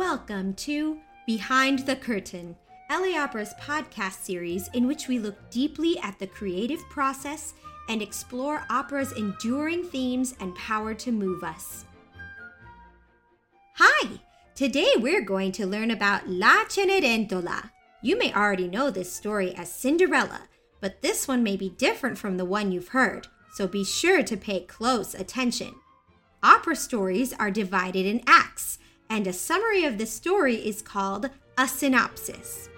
Welcome to Behind the Curtain, LA Opera's podcast series in which we look deeply at the creative process and explore opera's enduring themes and power to move us. Hi! Today we're going to learn about La Cenerentola. You may already know this story as Cinderella, but this one may be different from the one you've heard, so be sure to pay close attention. Opera stories are divided in acts, and a summary of the story is called a synopsis.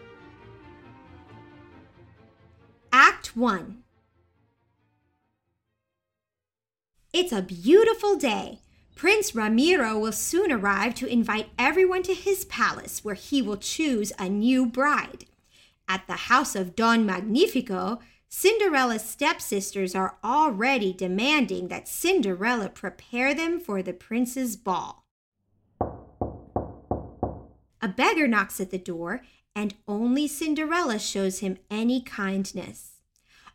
Act 1 It's a beautiful day. Prince Ramiro will soon arrive to invite everyone to his palace where he will choose a new bride. At the house of Don Magnifico, Cinderella's stepsisters are already demanding that Cinderella prepare them for the prince's ball. A beggar knocks at the door, and only Cinderella shows him any kindness.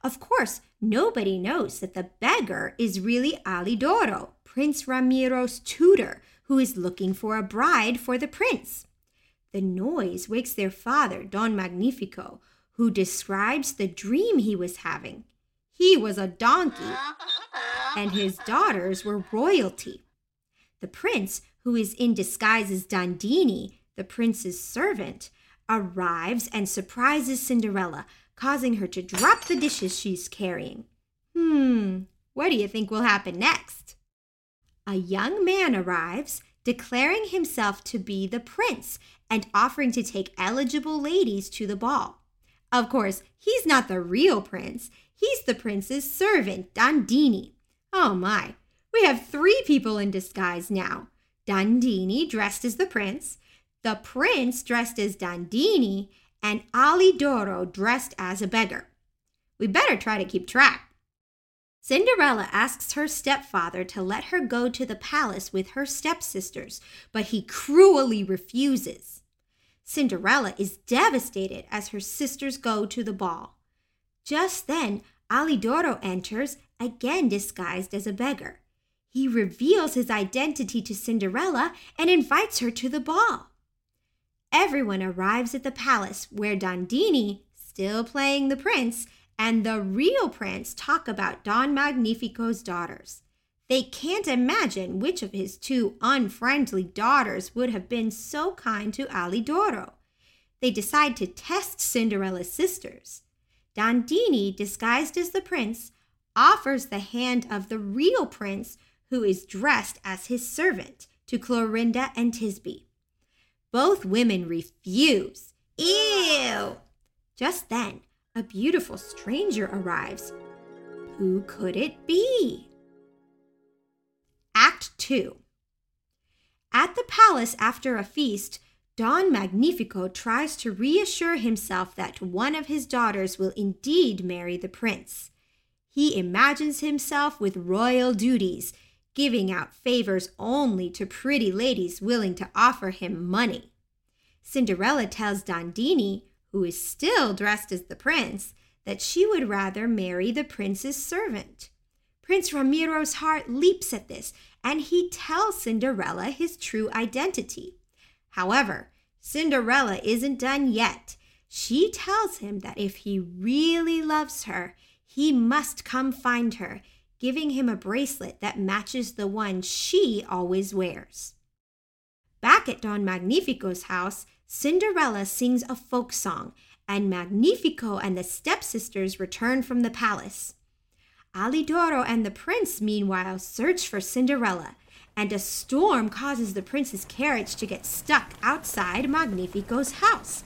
Of course, nobody knows that the beggar is really Alidoro, Prince Ramiro's tutor, who is looking for a bride for the prince. The noise wakes their father, Don Magnifico, who describes the dream he was having. He was a donkey, and his daughters were royalty. The prince, who is in disguise as Dandini, the prince's servant, arrives and surprises Cinderella, causing her to drop the dishes she's carrying. Hmm, what do you think will happen next? A young man arrives, declaring himself to be the prince and offering to take eligible ladies to the ball. Of course, he's not the real prince. He's the prince's servant, Dandini. Oh my, we have three people in disguise now. Dandini dressed as the prince, the prince dressed as Dandini, and Alidoro dressed as a beggar. We better try to keep track. Cinderella asks her stepfather to let her go to the palace with her stepsisters, but he cruelly refuses. Cinderella is devastated as her sisters go to the ball. Just then, Alidoro enters, again disguised as a beggar. He reveals his identity to Cinderella and invites her to the ball. Everyone arrives at the palace where Dandini, still playing the prince, and the real prince talk about Don Magnifico's daughters. They can't imagine which of his two unfriendly daughters would have been so kind to Alidoro. They decide to test Cinderella's sisters. Dandini, disguised as the prince, offers the hand of the real prince, who is dressed as his servant, to Clorinda and Tisbe. Both women refuse. Ew! Just then, a beautiful stranger arrives. Who could it be? Act 2 At the palace after a feast, Don Magnifico tries to reassure himself that one of his daughters will indeed marry the prince. He imagines himself with royal duties, giving out favors only to pretty ladies willing to offer him money. Cinderella tells Dandini, who is still dressed as the prince, that she would rather marry the prince's servant. Prince Ramiro's heart leaps at this, and he tells Cinderella his true identity. However, Cinderella isn't done yet. She tells him that if he really loves her, he must come find her, giving him a bracelet that matches the one she always wears. Back at Don Magnifico's house, Cinderella sings a folk song, and Magnifico and the stepsisters return from the palace. Alidoro and the prince, meanwhile, search for Cinderella, and a storm causes the prince's carriage to get stuck outside Magnifico's house.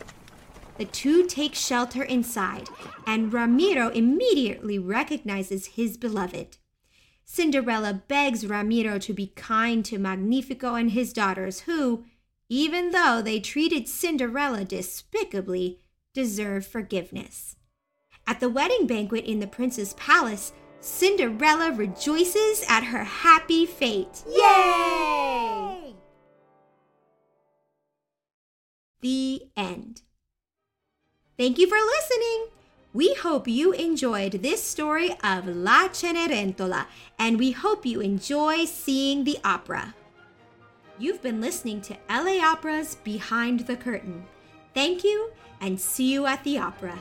The two take shelter inside, and Ramiro immediately recognizes his beloved. Cinderella begs Ramiro to be kind to Magnifico and his daughters, who, even though they treated Cinderella despicably, deserve forgiveness. At the wedding banquet in the prince's palace, Cinderella rejoices at her happy fate. Yay! The end. Thank you for listening. We hope you enjoyed this story of La Cenerentola, and we hope you enjoy seeing the opera. You've been listening to LA Opera's Behind the Curtain. Thank you and see you at the opera.